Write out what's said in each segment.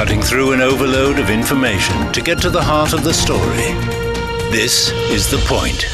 cutting through an overload of information to get to the heart of the story. This is The Point.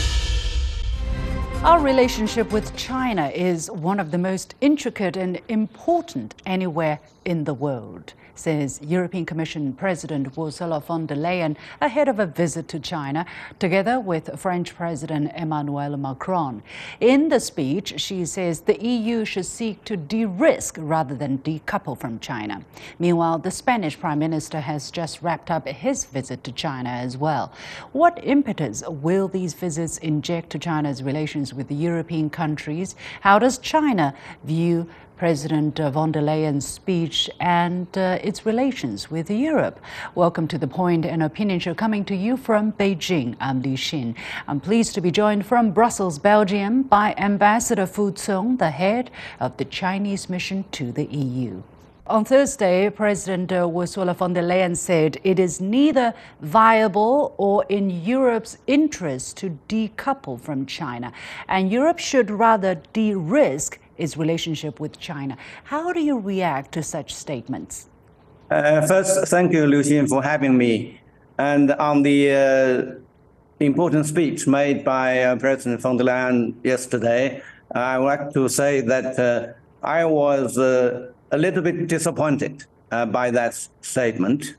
Our relationship with China is one of the most intricate and important anywhere in the world says European Commission President Ursula von der Leyen ahead of a visit to China, together with French President Emmanuel Macron. In the speech, she says the EU should seek to de risk rather than decouple from China. Meanwhile, the Spanish Prime Minister has just wrapped up his visit to China as well. What impetus will these visits inject to China's relations with the European countries? How does China view President von der Leyen's speech and uh, its relations with Europe. Welcome to the Point and Opinion Show coming to you from Beijing. I'm Liu Xin. I'm pleased to be joined from Brussels, Belgium by Ambassador Fu Cong, the head of the Chinese mission to the EU. On Thursday, President uh, Ursula von der Leyen said it is neither viable or in Europe's interest to decouple from China, and Europe should rather de risk its relationship with China. How do you react to such statements? Uh, first, thank you, Liu Xin, for having me. And on the uh, important speech made by uh, President von der Leyen yesterday, I would like to say that uh, I was uh, a little bit disappointed uh, by that statement.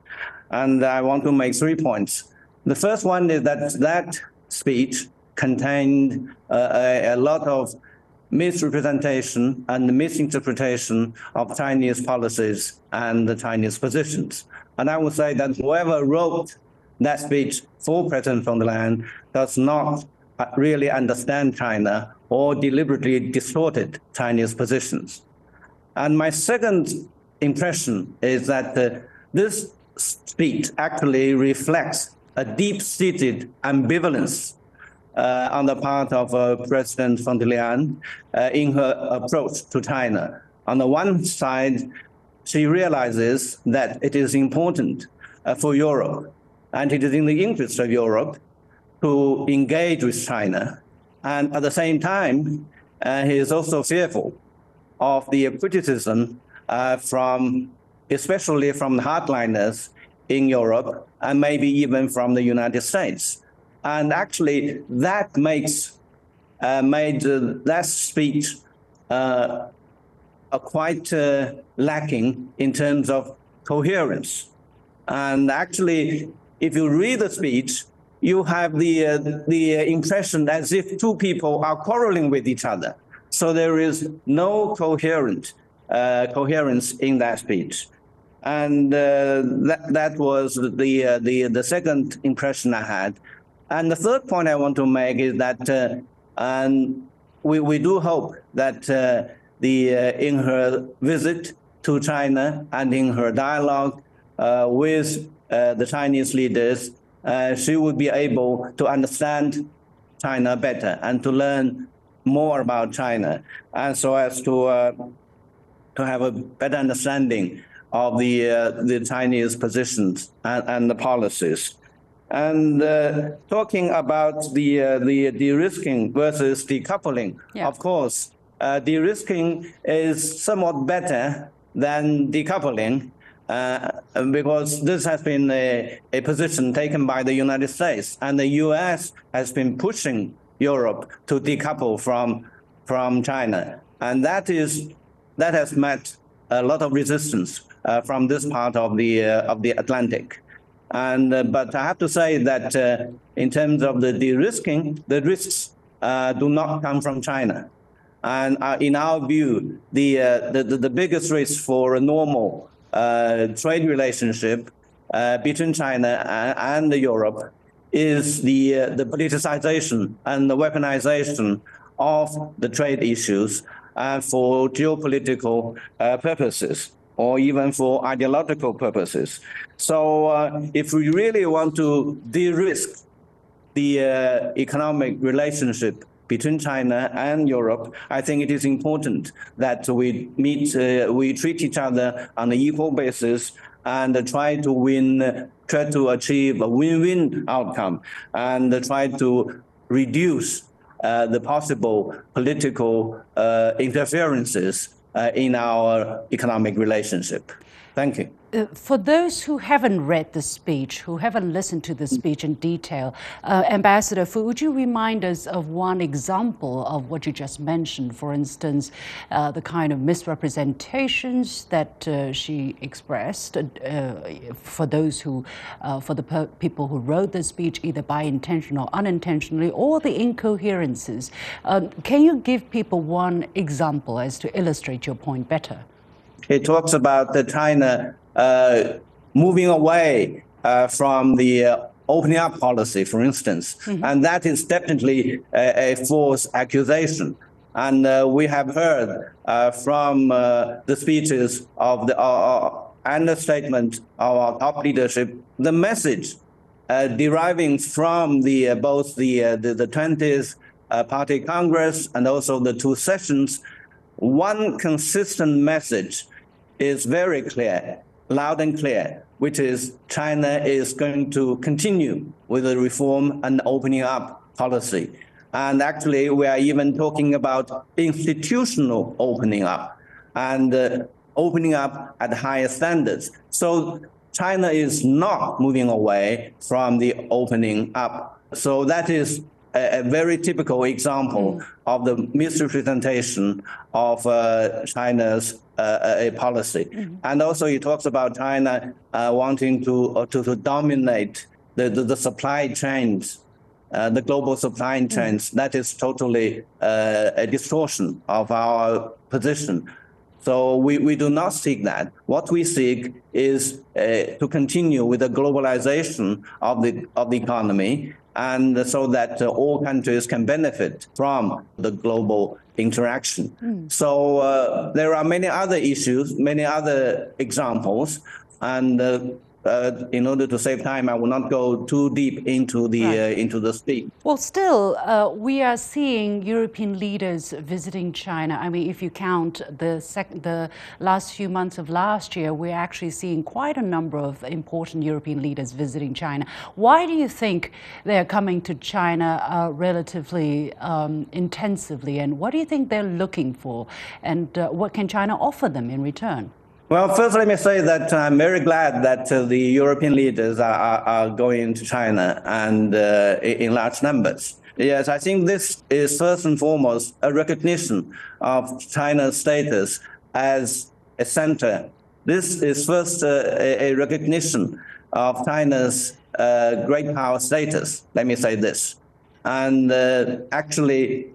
And I want to make three points. The first one is that that speech contained a, a lot of misrepresentation and misinterpretation of Chinese policies and the Chinese positions. And I would say that whoever wrote that speech for President von der Leyen does not really understand China or deliberately distorted Chinese positions. And my second impression is that uh, this speech actually reflects a deep-seated ambivalence uh, on the part of uh, President von der Leyen uh, in her approach to China. On the one side, she realizes that it is important for Europe and it is in the interest of Europe to engage with China. And at the same time, uh, he is also fearful of the criticism uh, from, especially from the hardliners in Europe and maybe even from the United States. And actually, that makes uh, made uh, that speech uh, quite uh, lacking in terms of coherence. And actually, if you read the speech, you have the uh, the impression as if two people are quarreling with each other. So there is no coherent uh, coherence in that speech. And that that was the the the second impression I had. And the third point I want to make is that uh, we, we do hope that uh, the uh, in her visit to China and in her dialogue uh, with uh, the Chinese leaders, uh, she would be able to understand China better and to learn more about China, and so as to to have a better understanding of the the Chinese positions and, and the policies. And uh, talking about the uh, the de-risking versus decoupling, yeah. of course, uh, de-risking is somewhat better than decoupling uh, because this has been a, a position taken by the United States, and the U.S. has been pushing Europe to decouple from from China, and that is that has met a lot of resistance uh, from this part of the uh, of the Atlantic. And uh, but I have to say that uh, in terms of the de-risking, the risks uh, do not come from China. And uh, in our view, the, uh, the, the, biggest risk for a normal uh, trade relationship between China and, and, Europe is the, the politicization and the weaponization of the trade issues for geopolitical purposes or even for ideological purposes. So uh, if we really want to de-risk the uh, economic relationship between China and Europe, I think it is important that we meet, uh, we treat each other on an equal basis and try to win, try to achieve a win-win outcome and try to reduce uh, the possible political uh, interferences Uh, in our economic relationship. Thank you. uh, for those who haven't read the speech, who haven't listened to the speech in detail, uh, Ambassador Fu, would you remind us of one example of what you just mentioned? For instance, uh, the kind of misrepresentations that uh, she expressed uh, for those who, uh, for the people who wrote the speech, either by intention or unintentionally, or the incoherences. Um, can you give people one example as to illustrate your point better? It talks about the China uh, moving away uh, from the uh, opening up policy, for instance. Mm-hmm. And that is definitely a, a false accusation. And uh, we have heard uh, from uh, the speeches of the and the statement of our top leadership the message deriving from the both the the, the 20th Party Congress and also the two sessions. One consistent message is very clear loud and clear, which is China is going to continue with the reform and opening up policy. And actually, we are even talking about institutional opening up and uh, opening up at higher standards. So China is not moving away from the opening up. So that is a, a very typical example mm. of the misrepresentation of uh, China's uh, a policy. Mm-hmm. And also, he talks about China uh, wanting to, uh, to, to dominate the, the, the supply chains. Uh, the global supply mm. chains, mm-hmm. that is totally uh, a distortion of our position. So we, we do not seek that. What we seek is uh, to continue with the globalization of the, of the economy and so that uh, all countries can benefit from the global interaction. Mm. So uh, there are many other issues, many other examples, and uh, in order to save time, I will not go too deep into the right. uh, into the speech. Well, still, uh, we are seeing European leaders visiting China. I mean, if you count the sec- the last few months of last year, we're actually seeing quite a number of important European leaders visiting China. Why do you think they are coming to China uh, relatively um, intensively, and what do you think they're looking for, and uh, what can China offer them in return? Well, first, let me say that I'm very glad that uh, the European leaders are, are, are, going to China and uh, in large numbers. Yes, I think this is first and foremost a recognition of China's status as a center. This is first uh, a, a, recognition of China's uh, great power status. Let me say this. And uh, actually,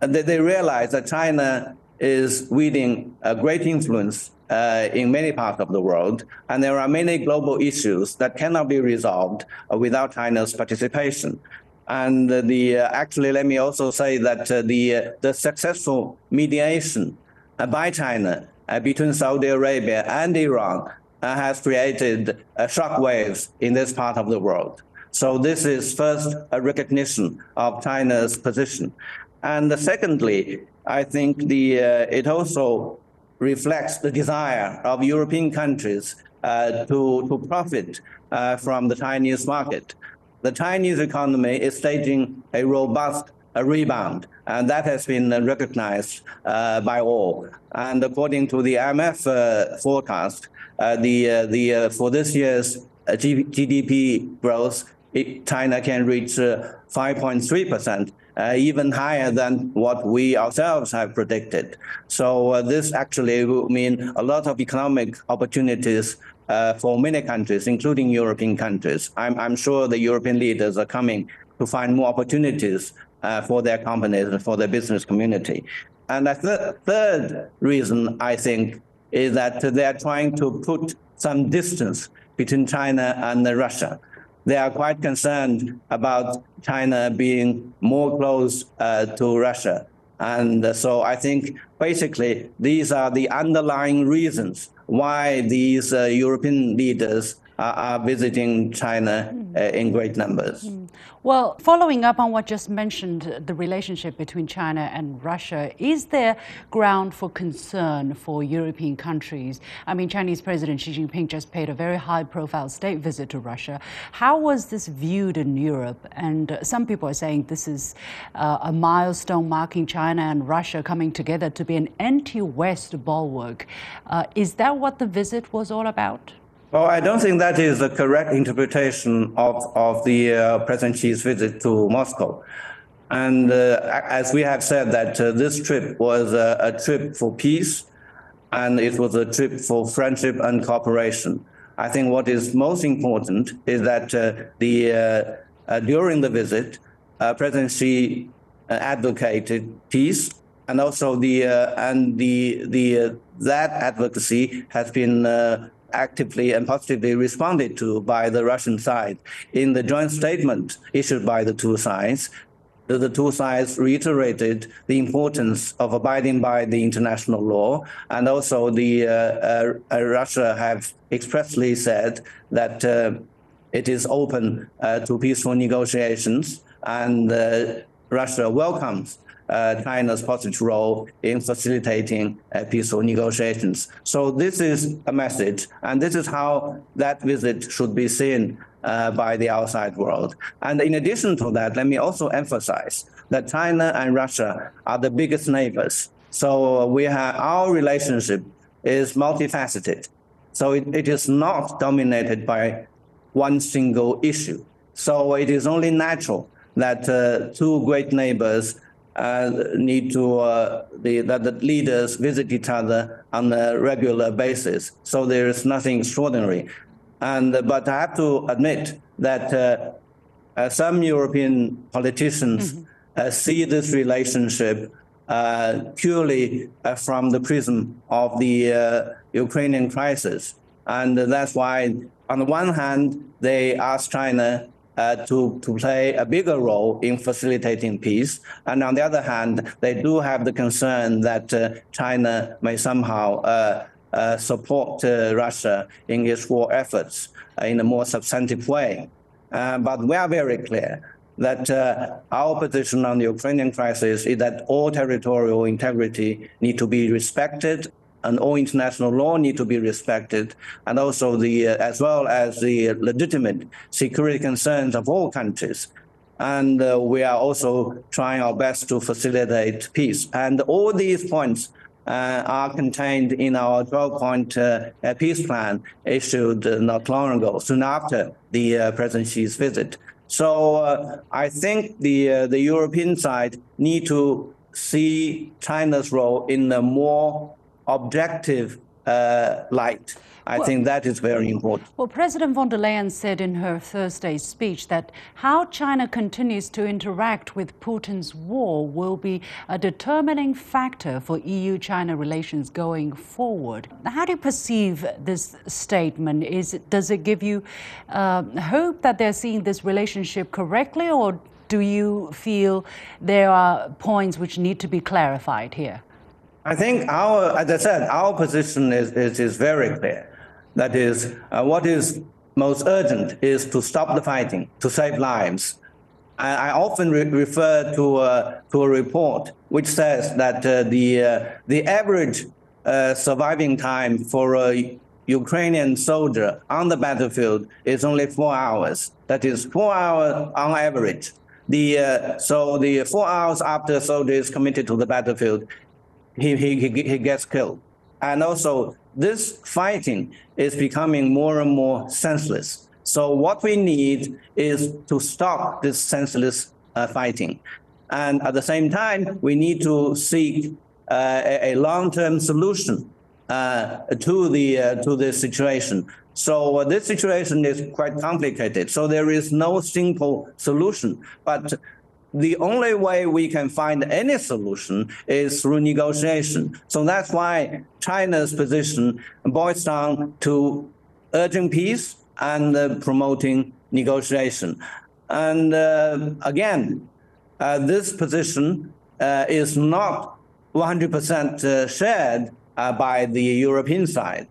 they, they realize that China is wielding a great influence uh, in many parts of the world, and there are many global issues that cannot be resolved uh, without China's participation. And the uh, actually, let me also say that uh, the uh, the successful mediation uh, by China between Saudi Arabia and Iran has created shockwaves in this part of the world. So this is first a recognition of China's position, and secondly, I think the it also reflects the desire of European countries uh, to, to profit uh, from the Chinese market. The Chinese economy is staging a robust rebound, and that has been recognized uh, by all. And according to the IMF uh, forecast, uh, the uh, the for this year's GDP growth, it, China can reach 5.3 percent, uh, even higher than what we ourselves have predicted. So uh, this actually will mean a lot of economic opportunities uh, for many countries, including European countries. I'm, I'm sure the European leaders are coming to find more opportunities uh, for their companies and for their business community. And the th- third reason, I think, is that they are trying to put some distance between China and Russia they are quite concerned about China being more close uh, to Russia. And so I think basically these are the underlying reasons why these uh, European leaders are, are visiting China uh, in great numbers. Mm. Well, following up on what just mentioned, the relationship between China and Russia, is there ground for concern for European countries? I mean, Chinese President Xi Jinping just paid a very high profile state visit to Russia. How was this viewed in Europe? And some people are saying this is uh, a milestone marking China and Russia coming together to be an anti West bulwark. Uh, is that what the visit was all about? Well, I don't think that is the correct interpretation of, of the uh, President Xi's visit to Moscow. And uh, as we have said, that uh, this trip was a, a, trip for peace, and it was a trip for friendship and cooperation. I think what is most important is that uh, the uh, uh, during the visit, President Xi advocated peace, and also the and the the that advocacy has been actively and positively responded to by the Russian side. In the joint statement issued by the two sides, the two sides reiterated the importance of abiding by the international law, and also the uh, uh, uh Russia have expressly said that uh, it is open uh, to peaceful negotiations, and uh, Russia welcomes China's positive role in facilitating uh, peaceful negotiations. So this is a message, and this is how that visit should be seen uh, by the outside world. And in addition to that, let me also emphasize that China and Russia are the biggest neighbors. So we have our relationship is multifaceted. So it, it is not dominated by one single issue. So it is only natural that uh, two great neighbors need to uh, the that the leaders visit each other on a regular basis. So there is nothing extraordinary, and but I have to admit that uh, uh, some European politicians mm-hmm. see this relationship purely from the prism of the Ukrainian crisis, and that's why on the one hand they ask China uh, to, to play a bigger role in facilitating peace. And on the other hand, they do have the concern that uh, China may somehow uh, uh support uh, Russia in its war efforts in a more substantive way. But we are very clear that our position on the Ukrainian crisis is that all territorial integrity need to be respected and all international law need to be respected, and also the uh, as well as the legitimate security concerns of all countries. And uh, we are also trying our best to facilitate peace. And all these points uh, are contained in our 12-point uh, peace plan issued not long ago, soon after the uh, President Xi's visit. So uh, I think the the European side need to see China's role in a more objective uh, light. I well, think that is very important. Well, President von der Leyen said in her Thursday speech that how China continues to interact with Putin's war will be a determining factor for EU China relations going forward. How do you perceive this statement? Is does it give you uh, hope that they're seeing this relationship correctly, or do you feel there are points which need to be clarified here? I think our, as I said, our position is, is, is very clear. That is, uh, what is most urgent is to stop the fighting, to save lives. I, I often re refer to, uh, to a report which says that uh, the, uh, the average uh, surviving time for a Ukrainian soldier on the battlefield is only four hours. That is four hours on average. The, uh, so the four hours after a soldier is committed to the battlefield, he, he, he gets killed. And also, this fighting is becoming more and more senseless. So what we need is to stop this senseless uh, fighting. And at the same time, we need to seek uh, a, a long-term solution uh, to the uh, to this situation. So uh, this situation is quite complicated. So there is no simple solution. But the only way we can find any solution is through negotiation. So that's why China's position boils down to urging peace and uh, promoting negotiation. And uh, again, uh, this position uh, is not 100% uh, shared uh, by the European side.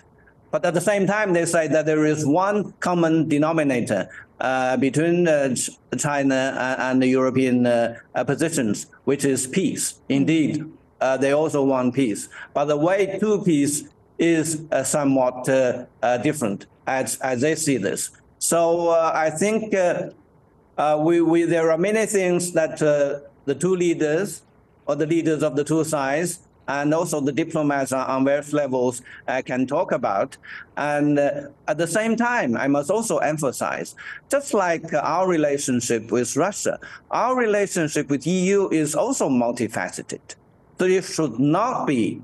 But at the same time, they say that there is one common denominator uh, between uh, China and the European uh, positions, which is peace. Indeed, uh, they also want peace. But the way to peace is uh, somewhat different as, as they see this. So I think we, we, there are many things that the two leaders or the leaders of the two sides and also the diplomats on various levels can talk about. And uh, at the same time, I must also emphasize, just like our relationship with Russia, our relationship with EU is also multifaceted. So it should not be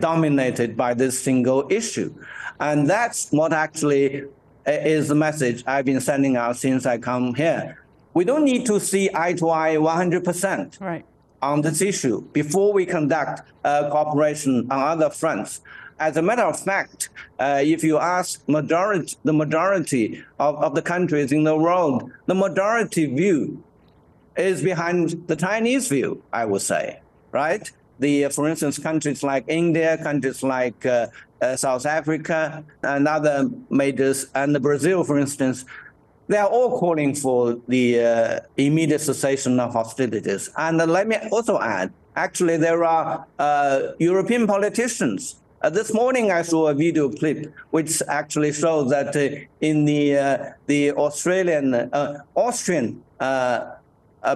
dominated by this single issue. And that's what actually uh, is the message I've been sending out since I come here. We don't need to see eye to eye 100%. Right on this issue before we conduct uh, cooperation on other fronts. As a matter of fact, uh, if you ask majority, the majority of, of the countries in the world, the majority view is behind the Chinese view, I would say, right? The, uh, for instance, countries like India, countries like uh, uh, South Africa, and other majors, and Brazil, for instance, they are all calling for the uh, immediate cessation of hostilities. And uh, let me also add, actually, there are uh, European politicians. Uh, this morning, I saw a video clip which actually shows that uh, in the uh, the Australian Austrian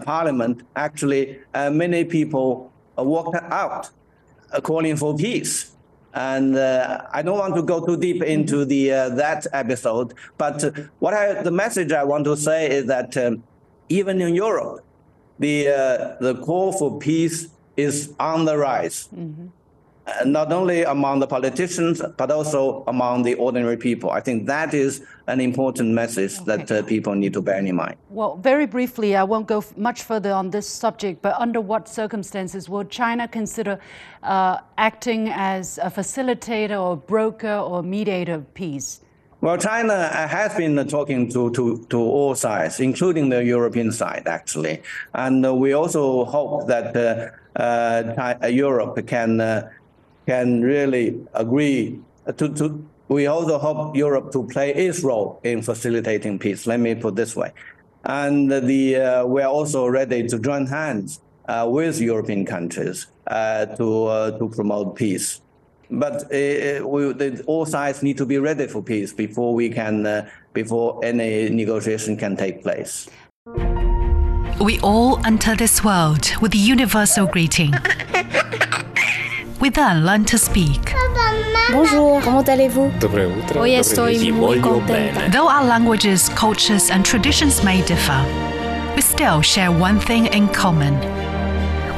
parliament, actually, many people walked out calling for peace. And uh, I don't want to go too deep into the uh, that episode, but what I, the message I want to say is that um, even in Europe, the uh, the call for peace is on the rise. Mm-hmm not only among the politicians, but also among the ordinary people. I think that is an important message okay. that uh, people need to bear in mind. Well, very briefly, I won't go much further on this subject, but under what circumstances would China consider uh, acting as a facilitator or broker or mediator of peace? Well, China uh, has been talking to, to, to all sides, including the European side, actually. And uh, we also hope that uh, uh, Europe can can really agree to, to we also hope Europe to play its role in facilitating peace. Let me put this way. And the, uh, we're also ready to join hands uh, with European countries uh, to, uh, to promote peace. But uh, we, the, all sides need to be ready for peace before we can, uh, before any negotiation can take place. We all enter this world with a universal greeting. We then learn to speak. Bonjour, comment allez-vous? Hoy estoy muy contenta. Though our languages, cultures, and traditions may differ, we still share one thing in common.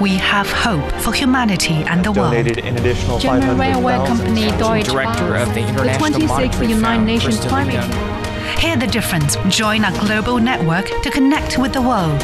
We have hope for humanity and the world. An additional German railway company Deutsche Director of the International the 26th United Nations Climate Hear the difference. Join our global network to connect with the world.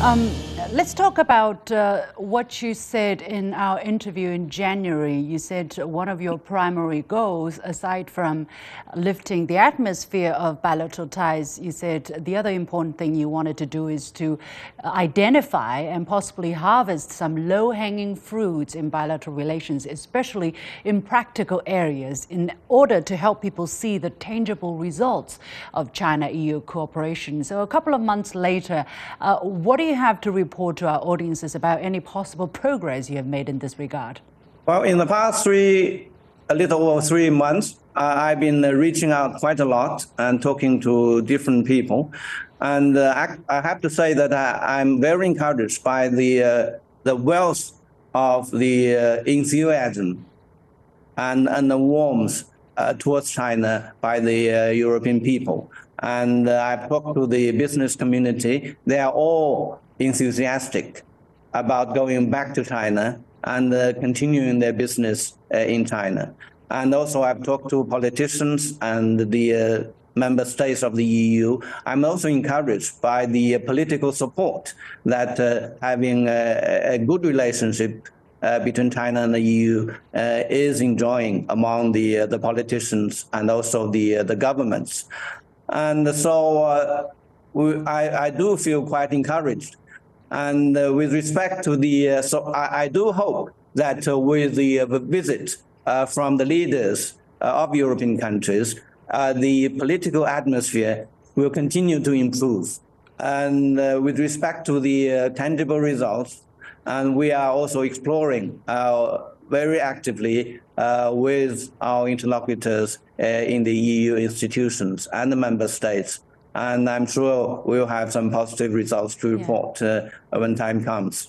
Um, Let's talk about uh, what you said in our interview in January. You said one of your primary goals, aside from lifting the atmosphere of bilateral ties, you said the other important thing you wanted to do is to identify and possibly harvest some low hanging fruits in bilateral relations, especially in practical areas, in order to help people see the tangible results of China EU cooperation. So, a couple of months later, uh, what do you have to report? Report to our audiences about any possible progress you have made in this regard? Well, in the past three, a little over three months, uh, I've been uh, reaching out quite a lot and talking to different people. And uh, I, I, have to say that I, am very encouraged by the, uh, the wealth of the uh, enthusiasm and, and the warmth uh, towards China by the European people. And I've talked to the business community. They are all enthusiastic about going back to China and uh, continuing their business uh, in China. And also, I've talked to politicians and the uh, member states of the EU. I'm also encouraged by the political support that uh, having a, a, good relationship uh, between China and the EU uh, is enjoying among the the politicians and also the the governments. And so we, I, I do feel quite encouraged and uh, with respect to the, uh, so I, I, do hope that uh, with the visit from the leaders of European countries, the political atmosphere will continue to improve. And with respect to the tangible results, and we are also exploring very actively uh, with our interlocutors uh, in the EU institutions and the member states and I'm sure we'll have some positive results to report yeah. uh, when time comes.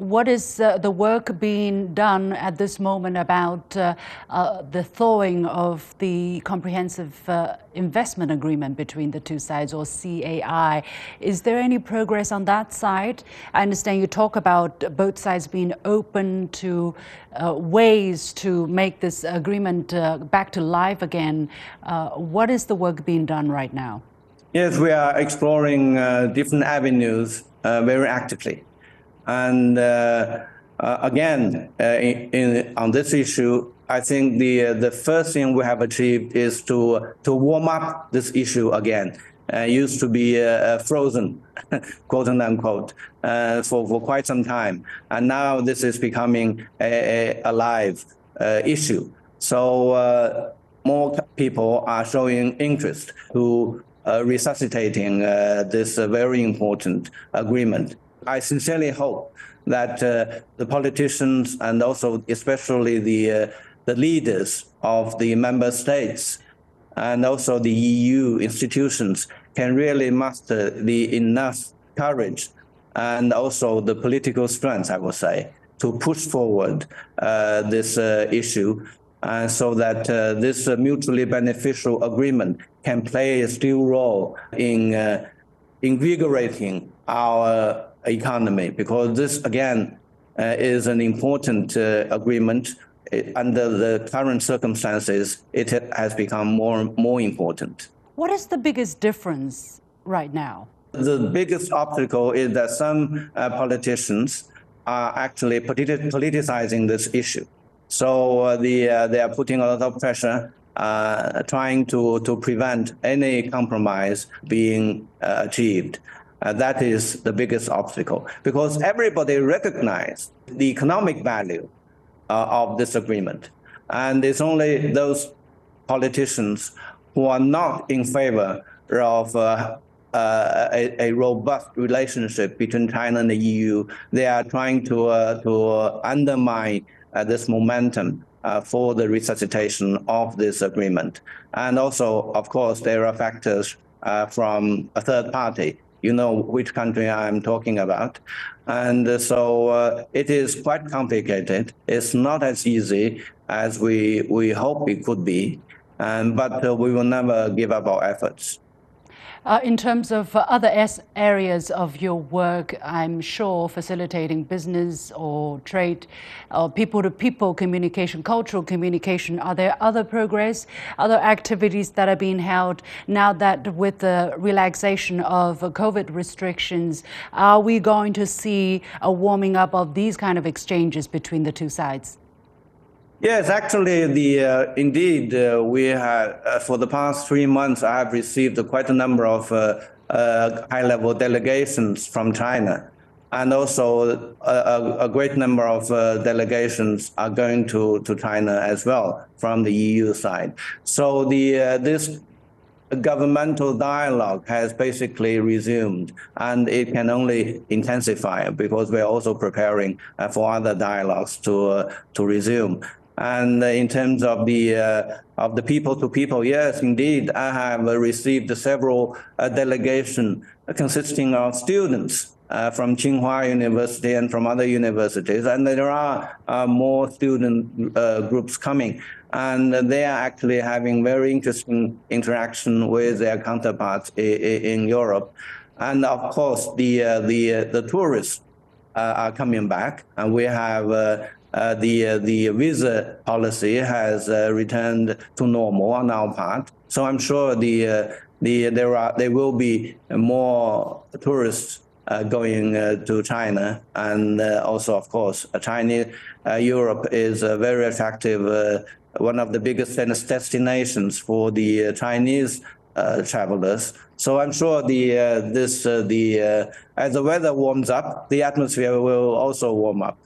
what is uh, the work being done at this moment about uh, uh, the thawing of the comprehensive uh, investment agreement between the two sides, or CAI? Is there any progress on that side? I understand you talk about both sides being open to uh, ways to make this agreement uh, back to life again. what is the work being done right now? Yes, we are exploring different avenues very actively. And uh, uh, again, uh, in, in, on this issue, I think the the first thing we have achieved is to to warm up this issue again. Uh, used to be uh, frozen, quote unquote, uh, for, for quite some time. And now this is becoming a, a, a live issue. So more people are showing interest to resuscitating this very important agreement. I sincerely hope that uh, the politicians and also especially the, uh, the leaders of the member states and also the EU institutions can really muster the enough courage and also the political strength, I would say, to push forward uh, this uh, issue uh, so that uh, this mutually beneficial agreement can play a still role in invigorating our economy because this again uh, is an important uh, agreement. It, under the current circumstances, it has become more more important. What is the biggest difference right now? The biggest obstacle is that some uh, politicians are actually politi- politicizing this issue. So uh, the, uh, they are putting a lot of pressure, uh, trying to, to prevent any compromise being achieved. Uh, that is the biggest obstacle because everybody recognizes the economic value uh, of this agreement. And it's only those politicians who are not in favor of uh, uh a, a, robust relationship between China and the EU. They are trying to, uh, to undermine uh, this momentum for the resuscitation of this agreement. And also, of course, there are factors from a third party you know which country I'm talking about. And so uh, it is quite complicated. It's not as easy as we, we hope it could be, and, but uh, we will never give up our efforts. Uh, in terms of other areas of your work, I'm sure facilitating business or trade, or people to people communication, cultural communication, are there other progress, other activities that are being held now that with the relaxation of COVID restrictions, are we going to see a warming up of these kind of exchanges between the two sides? Yes, actually, the uh, indeed uh, we have uh, for the past three months. I have received quite a number of uh, uh, high-level delegations from China, and also a, a great number of uh, delegations are going to, to China as well from the EU side. So the this governmental dialogue has basically resumed, and it can only intensify because we're also preparing for other dialogues to to resume. And in terms of the uh, of the people to people, yes, indeed, I have received several uh, delegation consisting of students uh, from Tsinghua University and from other universities, and there are uh, more student uh, groups coming, and they are actually having very interesting interaction with their counterparts in Europe, and of course the uh, the the tourists are coming back, and we have uh, the uh, the visa policy has uh, returned to normal on our part. So I'm sure the uh, the there are there will be more tourists uh, going uh, to China, and also of course China Europe is a very attractive one of the biggest destinations for the Chinese travelers. So I'm sure the this the as the weather warms up, the atmosphere will also warm up.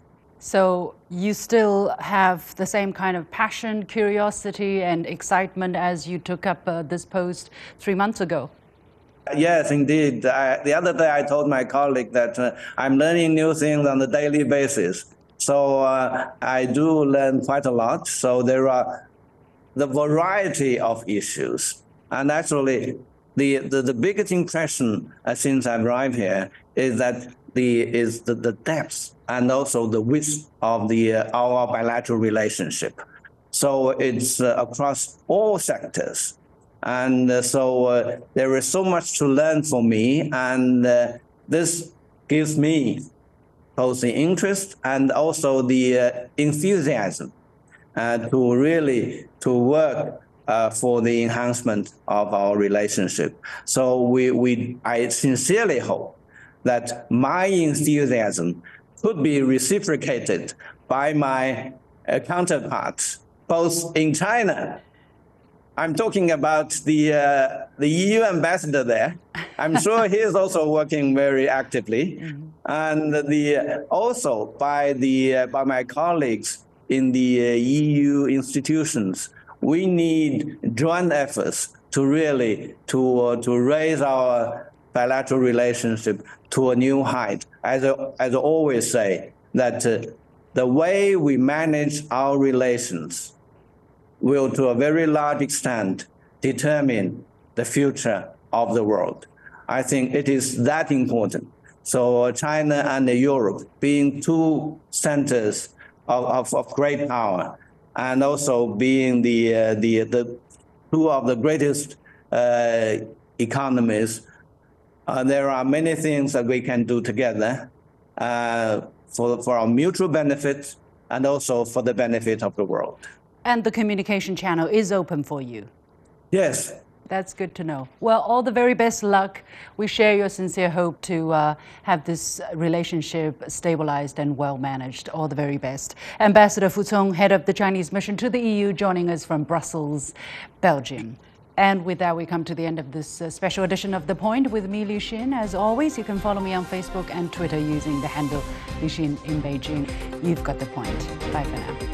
So you still have the same kind of passion, curiosity, and excitement as you took up uh, this post three months ago. Yes, indeed. I, the other day I told my colleague that uh, I'm learning new things on a daily basis. So uh, I do learn quite a lot. So there are the variety of issues. And actually, the, the, the biggest impression uh, since I arrived here is that the is the, the depth and also the width of the uh, our bilateral relationship. So it's uh, across all sectors, and uh, so uh, there is so much to learn for me, and uh, this gives me both the interest and also the uh, enthusiasm to really to work for the enhancement of our relationship. So we, we, I sincerely hope that my enthusiasm could be reciprocated by my uh, counterparts, both in China. I'm talking about the, uh, the EU ambassador there. I'm sure he is also working very actively. Mm-hmm. And the, also by, the, uh, by my colleagues in the uh, EU institutions we need joint efforts to really to uh, to raise our bilateral relationship to a new height. As I, as I always say, that uh, the way we manage our relations will, to a very large extent, determine the future of the world. I think it is that important. So uh, China and Europe being two centers of, of, of great power and also being the uh, the the two of the greatest uh, economies. Uh, there are many things that we can do together uh, for for our mutual benefit and also for the benefit of the world. And the communication channel is open for you. Yes, that's good to know. Well, all the very best luck. We share your sincere hope to uh, have this relationship stabilized and well managed. All the very best. Ambassador Fu Cong, head of the Chinese mission to the EU, joining us from Brussels, Belgium. And with that, we come to the end of this uh, special edition of The Point with me, Liu Xin. As always, you can follow me on Facebook and Twitter using the handle Liu Xin in Beijing. You've got the point. Bye for now.